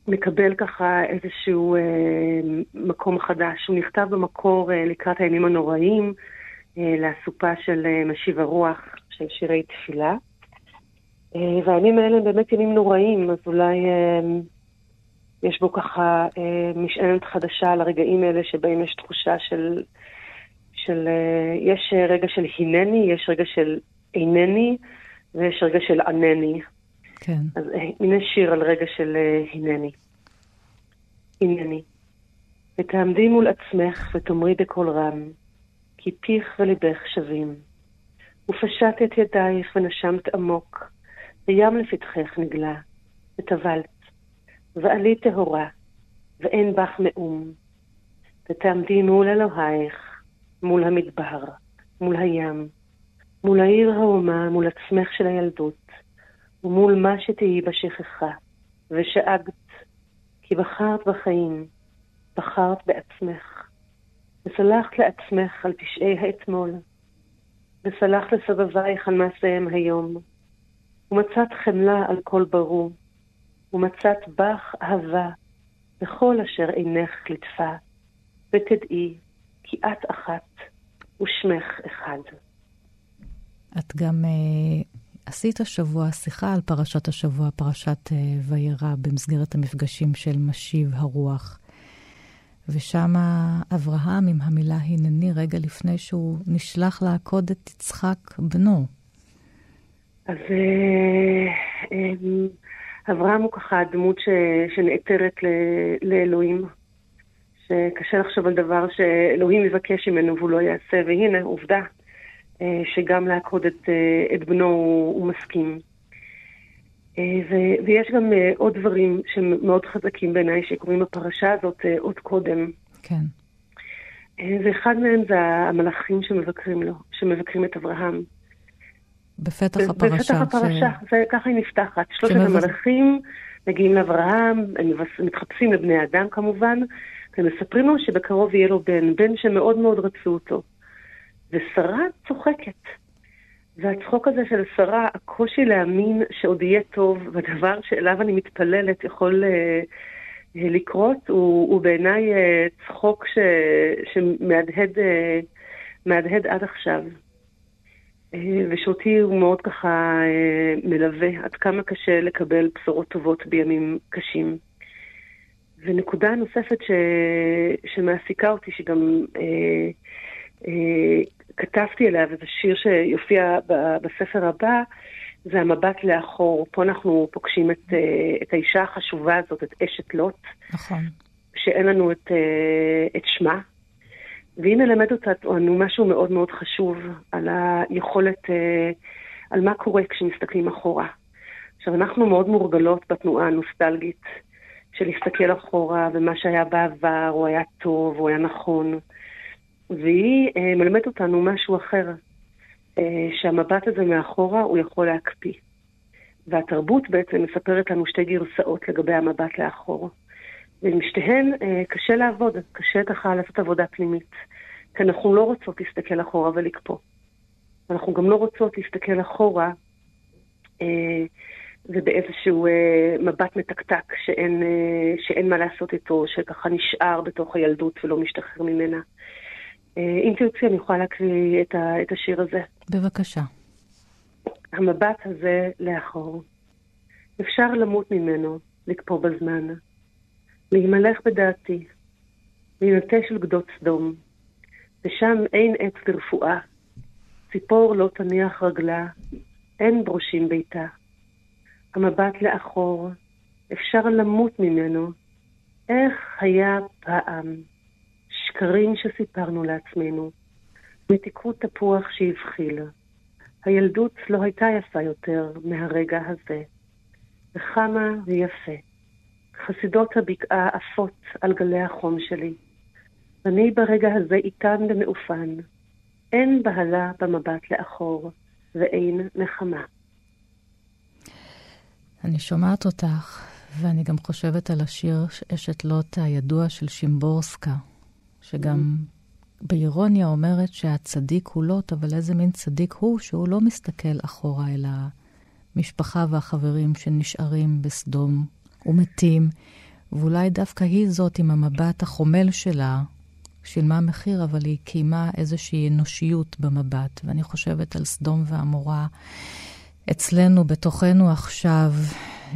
מקבל ככה איזשהו מקום חדש. הוא נכתב במקור לקראת הימים הנוראים, לאסופה של משיב הרוח של שירי תפילה. אה, והימים האלה הם באמת ימים נוראים, אז אולי אה, יש בו ככה אה, משענת חדשה על הרגעים האלה שבהם יש תחושה של, של יש רגע של הנני, יש רגע של אינני, ויש רגע של ענני. כן. אז הנה שיר על רגע של הנני. הנני. ותעמדי מול עצמך ותאמרי בקול רם, כי פיך וליבך שווים. ופשט את ידייך ונשמת עמוק, וים לפתחך נגלה, וטבלת, ועלי טהורה, ואין בך מאום. ותעמדי מול אלוהיך, מול המדבר, מול הים, מול העיר האומה, מול עצמך של הילדות, ומול מה שתהיי בשכחה, ושאגת, כי בחרת בחיים, בחרת בעצמך, וסלחת לעצמך על פשעי האתמול, וסלחת לסבבייך על מעשיהם היום, ומצאת חמלה על כל ברור, ומצאת בך אהבה בכל אשר עינך ליטפה, ותדעי כי את אחת ושמך אחד. את גם uh, עשית השבוע שיחה על פרשת השבוע, פרשת uh, וירא, במסגרת המפגשים של משיב הרוח. ושם אברהם עם המילה הנני רגע לפני שהוא נשלח לעקוד את יצחק בנו. אז אה, אה, אברהם הוא ככה דמות ש, שנעתרת ל, לאלוהים, שקשה לחשוב על דבר שאלוהים יבקש ממנו והוא לא יעשה, והנה, עובדה, שגם לעקוד את, את בנו הוא, הוא מסכים. ו, ויש גם עוד דברים שהם מאוד חזקים בעיניי שקוראים בפרשה הזאת עוד קודם. כן. ואחד מהם זה המלאכים שמבקרים לו, שמבקרים את אברהם. בפתח הפרשה. בפתח הפרשה, ש... וככה היא נפתחת. שלושת שמבז... המלאכים מגיעים לאברהם, הם מתחפשים לבני אדם כמובן, ומספרים לו שבקרוב יהיה לו בן, בן שמאוד מאוד רצו אותו. ושרה צוחקת. והצחוק הזה של שרה, הקושי להאמין שעוד יהיה טוב, והדבר שאליו אני מתפללת יכול uh, לקרות, הוא, הוא בעיניי uh, צחוק ש, שמהדהד uh, עד עכשיו. אה, ושאותי הוא מאוד ככה אה, מלווה, עד כמה קשה לקבל בשורות טובות בימים קשים. ונקודה נוספת ש... שמעסיקה אותי, שגם אה, אה, כתבתי עליה, וזה שיר שיופיע. בספר הבא, זה המבט לאחור. פה אנחנו פוגשים את, אה, את האישה החשובה הזאת, את אשת לוט. נכון. שאין לנו את, אה, את שמה, והיא מלמדת אותנו משהו מאוד מאוד חשוב על היכולת, אה, על מה קורה כשמסתכלים אחורה. עכשיו, אנחנו מאוד מורגלות בתנועה הנוסטלגית של להסתכל אחורה, ומה שהיה בעבר, הוא היה טוב, הוא היה נכון. והיא אה, מלמדת אותנו משהו אחר, אה, שהמבט הזה מאחורה הוא יכול להקפיא. והתרבות בעצם מספרת לנו שתי גרסאות לגבי המבט לאחור. ועם שתיהן אה, קשה לעבוד, קשה ככה לעשות עבודה פנימית. כי אנחנו לא רוצות להסתכל אחורה ולקפוא. אנחנו גם לא רוצות להסתכל אחורה אה, ובאיזשהו אה, מבט מתקתק שאין, אה, שאין מה לעשות איתו, שככה נשאר בתוך הילדות ולא משתחרר ממנה. אה, אם תרצי, אני יכולה להקריא את, ה, את השיר הזה. בבקשה. המבט הזה לאחור. אפשר למות ממנו, לקפוא בזמן. להימלך בדעתי, להינטש של גדות סדום, ושם אין עץ לרפואה, ציפור לא תניח רגלה, אין ברושים ביתה. המבט לאחור, אפשר למות ממנו. איך היה פעם? שקרים שסיפרנו לעצמנו, מתיקות תפוח שהבחיל. הילדות לא הייתה יפה יותר מהרגע הזה. וכמה ויפה. חסידות הבקעה עפות על גלי החום שלי. ואני ברגע הזה איתן ומאופן. אין בהלה במבט לאחור, ואין נחמה. אני שומעת אותך, ואני גם חושבת על השיר אשת לוט הידוע של שימבורסקה, שגם. באירוניה אומרת שהצדיק הוא לוט, אבל איזה מין צדיק הוא שהוא לא מסתכל אחורה אל המשפחה והחברים שנשארים בסדום ומתים, ואולי דווקא היא זאת עם המבט החומל שלה, שילמה מחיר, אבל היא קיימה איזושהי אנושיות במבט. ואני חושבת על סדום ועמורה אצלנו, בתוכנו עכשיו,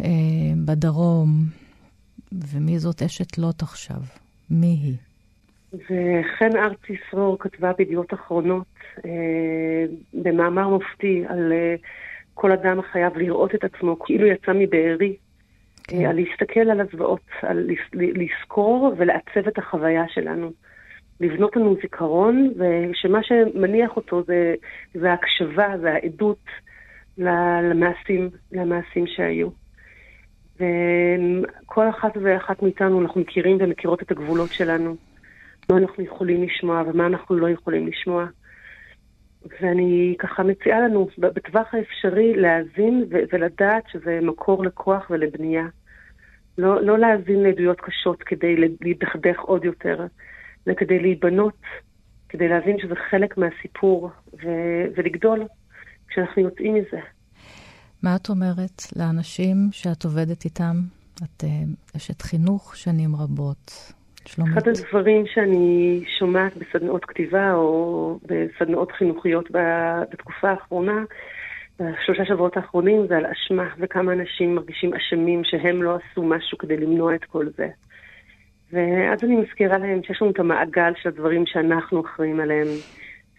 אה, בדרום, ומי זאת אשת לוט עכשיו? מי היא? וחן ארצי סרור כתבה בידיעות אחרונות אה, במאמר מופתי על אה, כל אדם החייב לראות את עצמו כאילו יצא מבארי, כן. אה, על להסתכל על הזוועות, על לזכור ולעצב את החוויה שלנו. לבנות לנו זיכרון, ושמה שמניח אותו זה, זה ההקשבה, זה העדות למעשים, למעשים שהיו. וכל אחת ואחת מאיתנו, אנחנו מכירים ומכירות את הגבולות שלנו. מה אנחנו יכולים לשמוע ומה אנחנו לא יכולים לשמוע. ואני ככה מציעה לנו בטווח האפשרי להאזין ולדעת שזה מקור לכוח ולבנייה. לא, לא להאזין לעדויות קשות כדי להידכדך עוד יותר. זה כדי להיבנות, כדי להבין שזה חלק מהסיפור ו- ולגדול כשאנחנו יוצאים מזה. מה את אומרת לאנשים שאת עובדת איתם? את uh, אשת חינוך שנים רבות. שלומית. אחד הדברים שאני שומעת בסדנאות כתיבה או בסדנאות חינוכיות בתקופה האחרונה, בשלושה שבועות האחרונים זה על אשמה, וכמה אנשים מרגישים אשמים שהם לא עשו משהו כדי למנוע את כל זה. ואז אני מזכירה להם שיש לנו את המעגל של הדברים שאנחנו אחראים עליהם,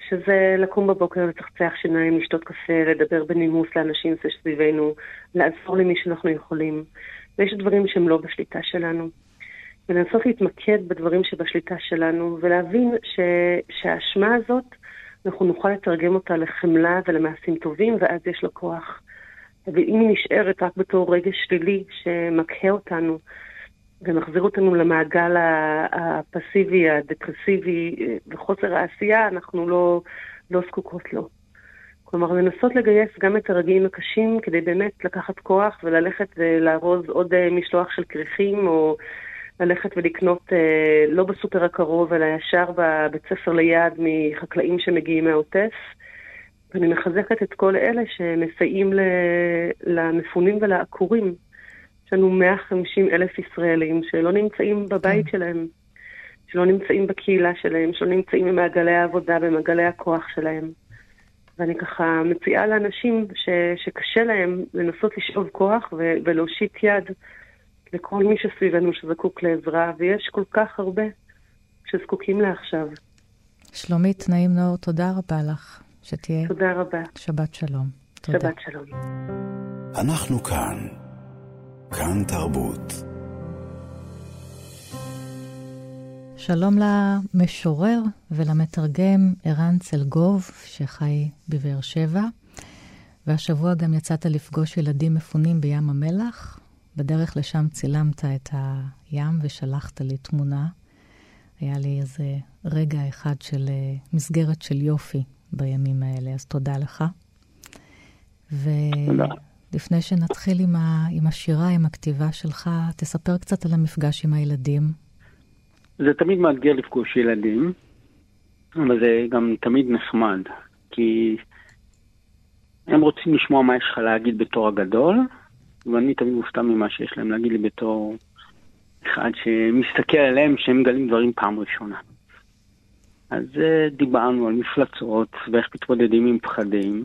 שזה לקום בבוקר, לצחצח שיניים, לשתות קפה, לדבר בנימוס לאנשים סביבנו, לעזור למי שאנחנו יכולים. ויש דברים שהם לא בשליטה שלנו. ולנסות להתמקד בדברים שבשליטה שלנו, ולהבין ש... שהאשמה הזאת, אנחנו נוכל לתרגם אותה לחמלה ולמעשים טובים, ואז יש לו כוח. ואם היא נשארת רק בתור רגש שלילי שמקהה אותנו, ומחזיר אותנו למעגל הפסיבי, הדפרסיבי וחוסר העשייה, אנחנו לא, לא זקוקות לו. כלומר, לנסות לגייס גם את הרגעים הקשים כדי באמת לקחת כוח וללכת ולארוז עוד אה, משלוח של כריכים, או ללכת ולקנות אה, לא בסופר הקרוב, אלא ישר בבית ספר ליד מחקלאים שמגיעים מהעוטף. ואני מחזקת את כל אלה שמסייעים למפונים ולעקורים. יש לנו 150 אלף ישראלים שלא נמצאים בבית כן. שלהם, שלא נמצאים בקהילה שלהם, שלא נמצאים במעגלי העבודה, במעגלי הכוח שלהם. ואני ככה מציעה לאנשים ש, שקשה להם לנסות לשאוב כוח ו, ולהושיט יד לכל מי שסביבנו שזקוק לעזרה, ויש כל כך הרבה שזקוקים לה עכשיו. שלומית, נעים נאור, תודה רבה לך. שתהיה... תודה רבה. שבת שלום. תודה. שבת שלום. אנחנו כאן. כאן תרבות. שלום למשורר ולמתרגם ערן צלגוב, שחי בבאר שבע, והשבוע גם יצאת לפגוש ילדים מפונים בים המלח. בדרך לשם צילמת את הים ושלחת לי תמונה. היה לי איזה רגע אחד של אה, מסגרת של יופי בימים האלה, אז תודה לך. ו... תודה. לפני שנתחיל עם, ה, עם השירה, עם הכתיבה שלך, תספר קצת על המפגש עם הילדים. זה תמיד מאתגר לפגוש ילדים, אבל זה גם תמיד נחמד, כי הם רוצים לשמוע מה יש לך להגיד בתור הגדול, ואני תמיד מופתע ממה שיש להם להגיד לי בתור אחד שמסתכל עליהם שהם מגלים דברים פעם ראשונה. אז דיברנו על מפלצות ואיך מתמודדים עם פחדים.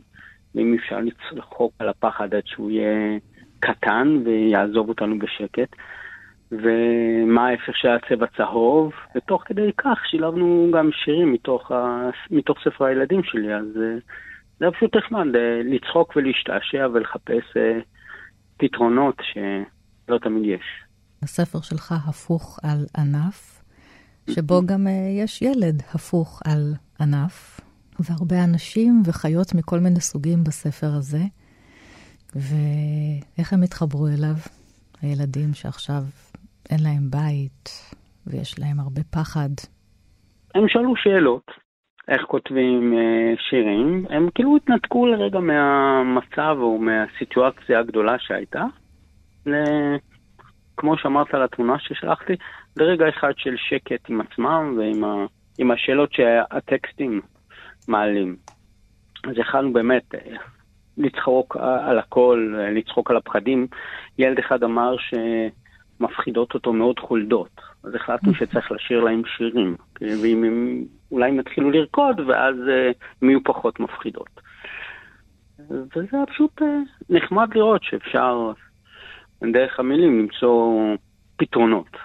ואם אפשר לצחוק על הפחד עד שהוא יהיה קטן ויעזוב אותנו בשקט. ומה ההפך של הצבע צהוב, ותוך כדי כך שילבנו גם שירים מתוך, ה... מתוך ספר הילדים שלי, אז אה, זה פשוט נחמד אה, לצחוק ולהשתעשע ולחפש אה, פתרונות שלא תמיד יש. הספר שלך הפוך על ענף, שבו גם יש ילד הפוך על ענף. והרבה אנשים וחיות מכל מיני סוגים בספר הזה. ואיך הם התחברו אליו, הילדים שעכשיו אין להם בית ויש להם הרבה פחד. הם שאלו שאלות, איך כותבים uh, שירים, הם כאילו התנתקו לרגע מהמצב או מהסיטואציה הגדולה שהייתה. כמו שאמרת על התמונה ששלחתי, לרגע אחד של שקט עם עצמם ועם ה, עם השאלות שהטקסטים מעלים. אז יכלנו באמת אה, לצחוק על הכל, לצחוק על הפחדים. ילד אחד אמר שמפחידות אותו מאוד חולדות, אז החלטנו שצריך לשיר להם שירים, ואם הם אולי הם יתחילו לרקוד, ואז אה, הם יהיו פחות מפחידות. וזה היה פשוט אה, נחמד לראות שאפשר דרך המילים למצוא פתרונות.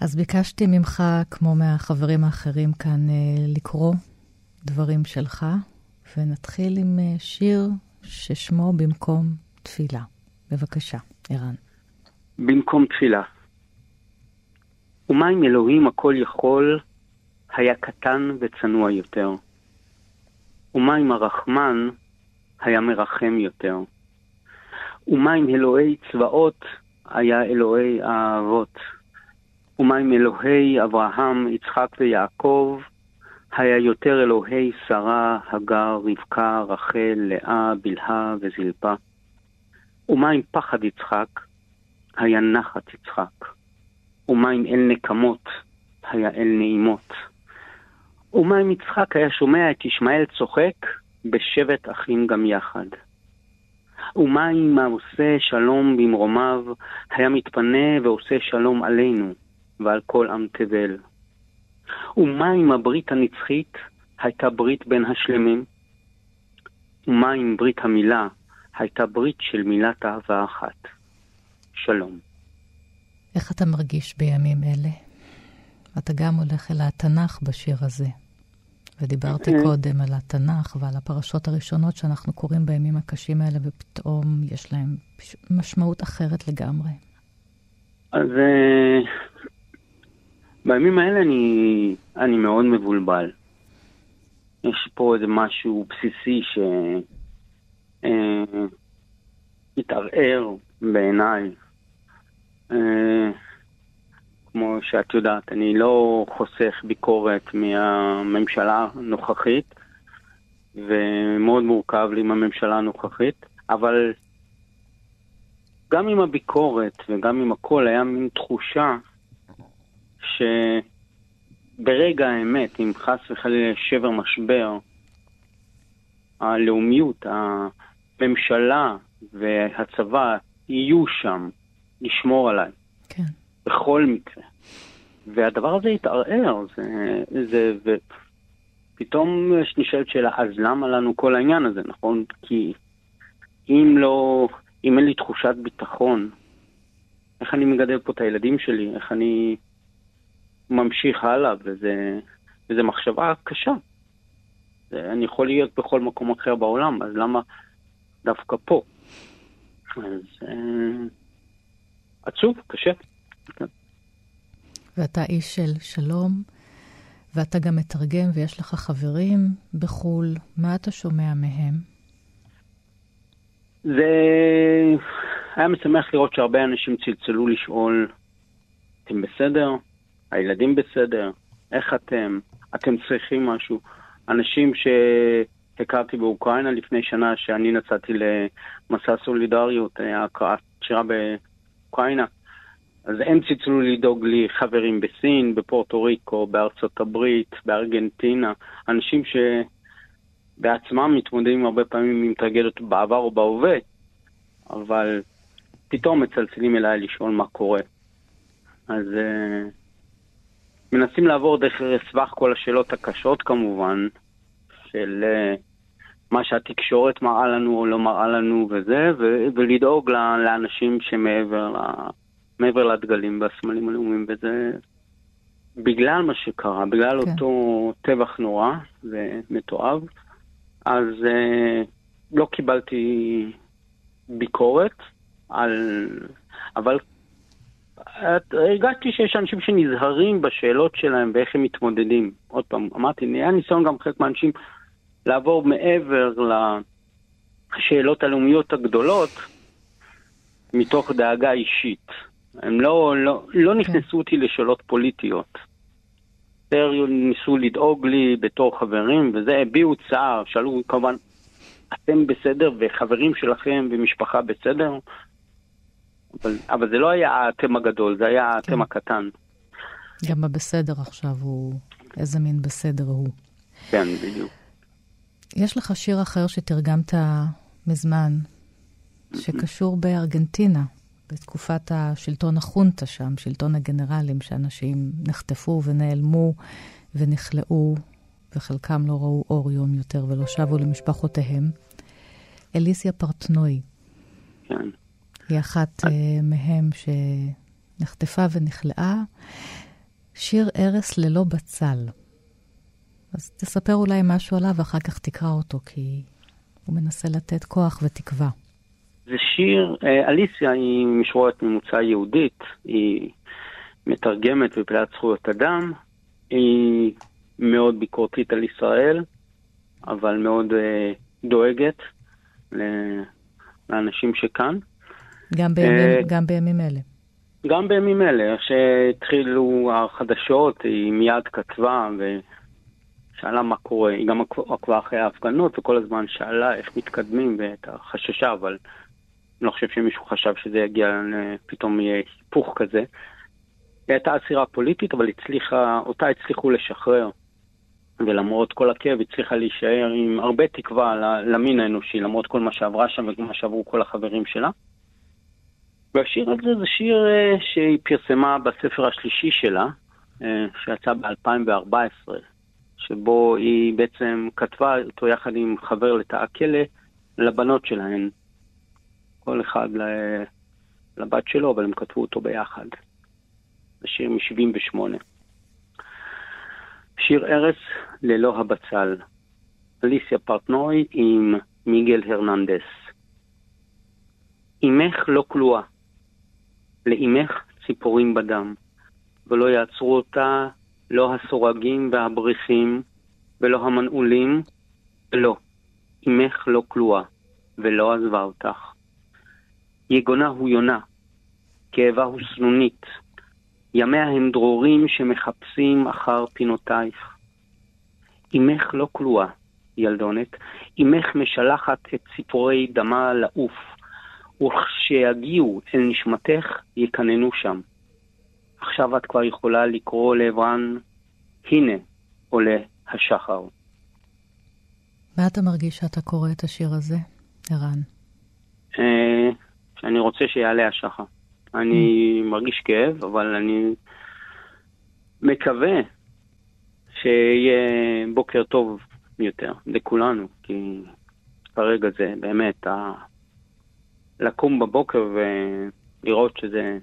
אז ביקשתי ממך, כמו מהחברים האחרים כאן, אה, לקרוא דברים שלך, ונתחיל עם שיר ששמו במקום תפילה. בבקשה, ערן. במקום תפילה. ומה אם אלוהים הכל יכול היה קטן וצנוע יותר? ומה אם הרחמן היה מרחם יותר? ומה אם אלוהי צבאות היה אלוהי האהבות? ומה עם אלוהי אברהם, יצחק ויעקב, היה יותר אלוהי שרה, הגר, רבקה, רחל, לאה, בלהה וזלפה. ומה עם פחד יצחק, היה נחת יצחק. ומה עם אל נקמות, היה אל נעימות. ומה אם יצחק היה שומע את ישמעאל צוחק, בשבט אחים גם יחד. ומה אם העושה שלום במרומיו, היה מתפנה ועושה שלום עלינו, ועל כל עם תבל. ומה אם הברית הנצחית הייתה ברית בין השלמים? ומה אם ברית המילה הייתה ברית של מילת אהבה אחת. שלום. איך אתה מרגיש בימים אלה? אתה גם הולך אל התנ"ך בשיר הזה. ודיברתי mm-hmm. קודם על התנ"ך ועל הפרשות הראשונות שאנחנו קוראים בימים הקשים האלה, ופתאום יש להם משמעות אחרת לגמרי. אז uh, בימים האלה אני, אני מאוד מבולבל. יש פה איזה משהו בסיסי שהתערער uh, בעיניי. Uh, כמו שאת יודעת, אני לא חוסך ביקורת מהממשלה הנוכחית, ומאוד מורכב לי עם הממשלה הנוכחית, אבל גם עם הביקורת וגם עם הכל היה מין תחושה שברגע האמת, אם חס וחלילה שבר משבר, הלאומיות, הממשלה והצבא יהיו שם לשמור עליי. כן. בכל מקרה. והדבר הזה התערער, זה, זה, ופתאום יש נשאלת שאלה, אז למה לנו כל העניין הזה, נכון? כי אם לא, אם אין לי תחושת ביטחון, איך אני מגדל פה את הילדים שלי, איך אני ממשיך הלאה, וזה, וזה מחשבה קשה. זה, אני יכול להיות בכל מקום אחר בעולם, אז למה דווקא פה? אז אה, עצוב, קשה. ואתה איש של שלום, ואתה גם מתרגם ויש לך חברים בחו"ל. מה אתה שומע מהם? זה היה משמח לראות שהרבה אנשים צלצלו לשאול, אתם בסדר? הילדים בסדר? איך אתם? אתם צריכים משהו? אנשים שהכרתי באוקראינה לפני שנה, שאני נסעתי למסע סולידריות, היה הקראת שירה באוקראינה. אז הם צלצלו לדאוג לי חברים בסין, בפורטו ריקו, בארצות הברית, בארגנטינה, אנשים שבעצמם מתמודדים הרבה פעמים עם טרגדיות בעבר או בהווה, אבל פתאום מצלצלים אליי לשאול מה קורה. אז uh, מנסים לעבור דרך סבך כל השאלות הקשות כמובן, של uh, מה שהתקשורת מראה לנו או לא מראה לנו וזה, ו- ולדאוג לאנשים שמעבר ל... מעבר לדגלים והסמלים הלאומיים, וזה בגלל מה שקרה, בגלל כן. אותו טבח נורא ומתועב, אז uh, לא קיבלתי ביקורת, על... אבל הרגשתי שיש אנשים שנזהרים בשאלות שלהם ואיך הם מתמודדים. עוד פעם, אמרתי, היה ניסיון גם חלק מהאנשים לעבור מעבר לשאלות הלאומיות הגדולות מתוך דאגה אישית. הם לא, לא, לא כן. נכנסו אותי לשאלות פוליטיות. יותר ניסו לדאוג לי בתור חברים, וזה הביעו צער, שאלו כמובן, אתם בסדר וחברים שלכם ומשפחה בסדר? אבל, אבל זה לא היה האתם הגדול, זה היה האתם כן. הקטן. גם הבסדר עכשיו הוא, איזה מין בסדר הוא. כן, בדיוק. יש לך שיר אחר שתרגמת מזמן, שקשור בארגנטינה. בתקופת השלטון החונטה שם, שלטון הגנרלים, שאנשים נחטפו ונעלמו ונכלאו, וחלקם לא ראו אור יום יותר ולא שבו למשפחותיהם. אליסיה פרטנוי. כן. היא אחת uh, מהם שנחטפה ונכלאה. שיר ארס ללא בצל. אז תספר אולי משהו עליו ואחר כך תקרא אותו, כי הוא מנסה לתת כוח ותקווה. זה שיר, אה, אליסיה היא משוררת ממוצא יהודית, היא מתרגמת בפעילת זכויות אדם, היא מאוד ביקורתית על ישראל, אבל מאוד אה, דואגת לאנשים שכאן. גם בימים, אה, גם בימים אלה. גם בימים אלה, איך שהתחילו החדשות, היא מיד כתבה ושאלה מה קורה. היא גם עקבה אחרי ההפגנות וכל הזמן שאלה איך מתקדמים ואת החששה, אבל אני לא חושב שמישהו חשב שזה יגיע, פתאום יהיה היפוך כזה. היא הייתה אסירה פוליטית, אבל הצליחה, אותה הצליחו לשחרר. ולמרות כל הכאב הצליחה להישאר עם הרבה תקווה למין האנושי, למרות כל מה שעברה שם ומה שעברו כל החברים שלה. והשיר הזה זה שיר אה, שהיא פרסמה בספר השלישי שלה, אה, שיצא ב-2014, שבו היא בעצם כתבה אותו יחד עם חבר לתא הכלא לבנות שלהן. כל אחד לבת שלו, אבל הם כתבו אותו ביחד. זה שיר מ-78. שיר ארץ ללא הבצל. אליסיה פרטנוי עם מיגל הרננדס. אמך לא כלואה, לאמך ציפורים בדם, ולא יעצרו אותה לא הסורגים והבריחים, ולא המנעולים, ולא, אמך לא כלואה, ולא עזבה אותך. יגונה הוא יונה, כאבה הוא סנונית, ימיה הם דרורים שמחפשים אחר פינותייך. אמך לא כלואה, ילדונת, אמך משלחת את ציפורי דמה לעוף, וכשיגיעו אל נשמתך, יקננו שם. עכשיו את כבר יכולה לקרוא לעברן, הנה עולה השחר. מה אתה מרגיש שאתה קורא את השיר הזה, ערן? אה, שאני רוצה שיעלה השחר. אני mm. מרגיש כאב, אבל אני מקווה שיהיה בוקר טוב יותר לכולנו, כי כרגע זה באמת ה... לקום בבוקר ולראות שזה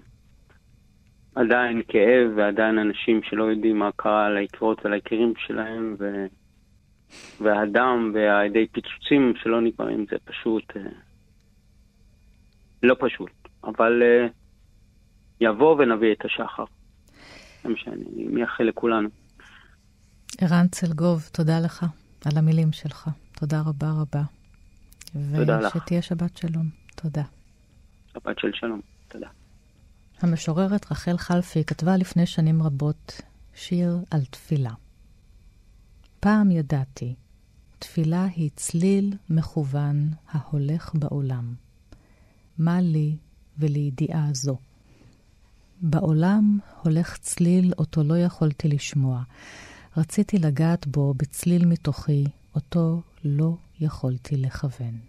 עדיין כאב ועדיין אנשים שלא יודעים מה קרה על העקבות ועל היקירים שלהם ו... והדם והידי פיצוצים שלא נגמרים זה פשוט אה, לא פשוט, אבל אה, יבוא ונביא את השחר. זה מה שאני מייחל לכולנו. ערן צלגוב, תודה לך על המילים שלך. תודה רבה רבה. תודה לך. ושתהיה שבת שלום. תודה. שבת של שלום. המשוררת רחל חלפי כתבה לפני שנים רבות שיר על תפילה. פעם ידעתי, תפילה היא צליל מכוון ההולך בעולם. מה לי ולידיעה זו? בעולם הולך צליל אותו לא יכולתי לשמוע. רציתי לגעת בו בצליל מתוכי, אותו לא יכולתי לכוון.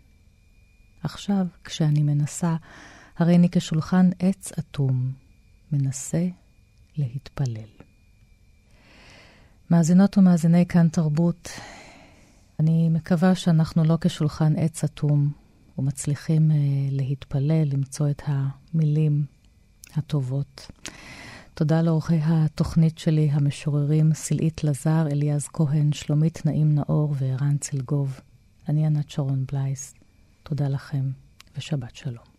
עכשיו, כשאני מנסה, הרי אני כשולחן עץ אטום, מנסה להתפלל. מאזינות ומאזיני כאן תרבות, אני מקווה שאנחנו לא כשולחן עץ אטום ומצליחים uh, להתפלל, למצוא את המילים הטובות. תודה לאורחי התוכנית שלי, המשוררים סלעית לזר, אליעז כהן, שלומית נעים נאור וערן צלגוב. אני ענת שרון בלייס. תודה לכם ושבת שלום.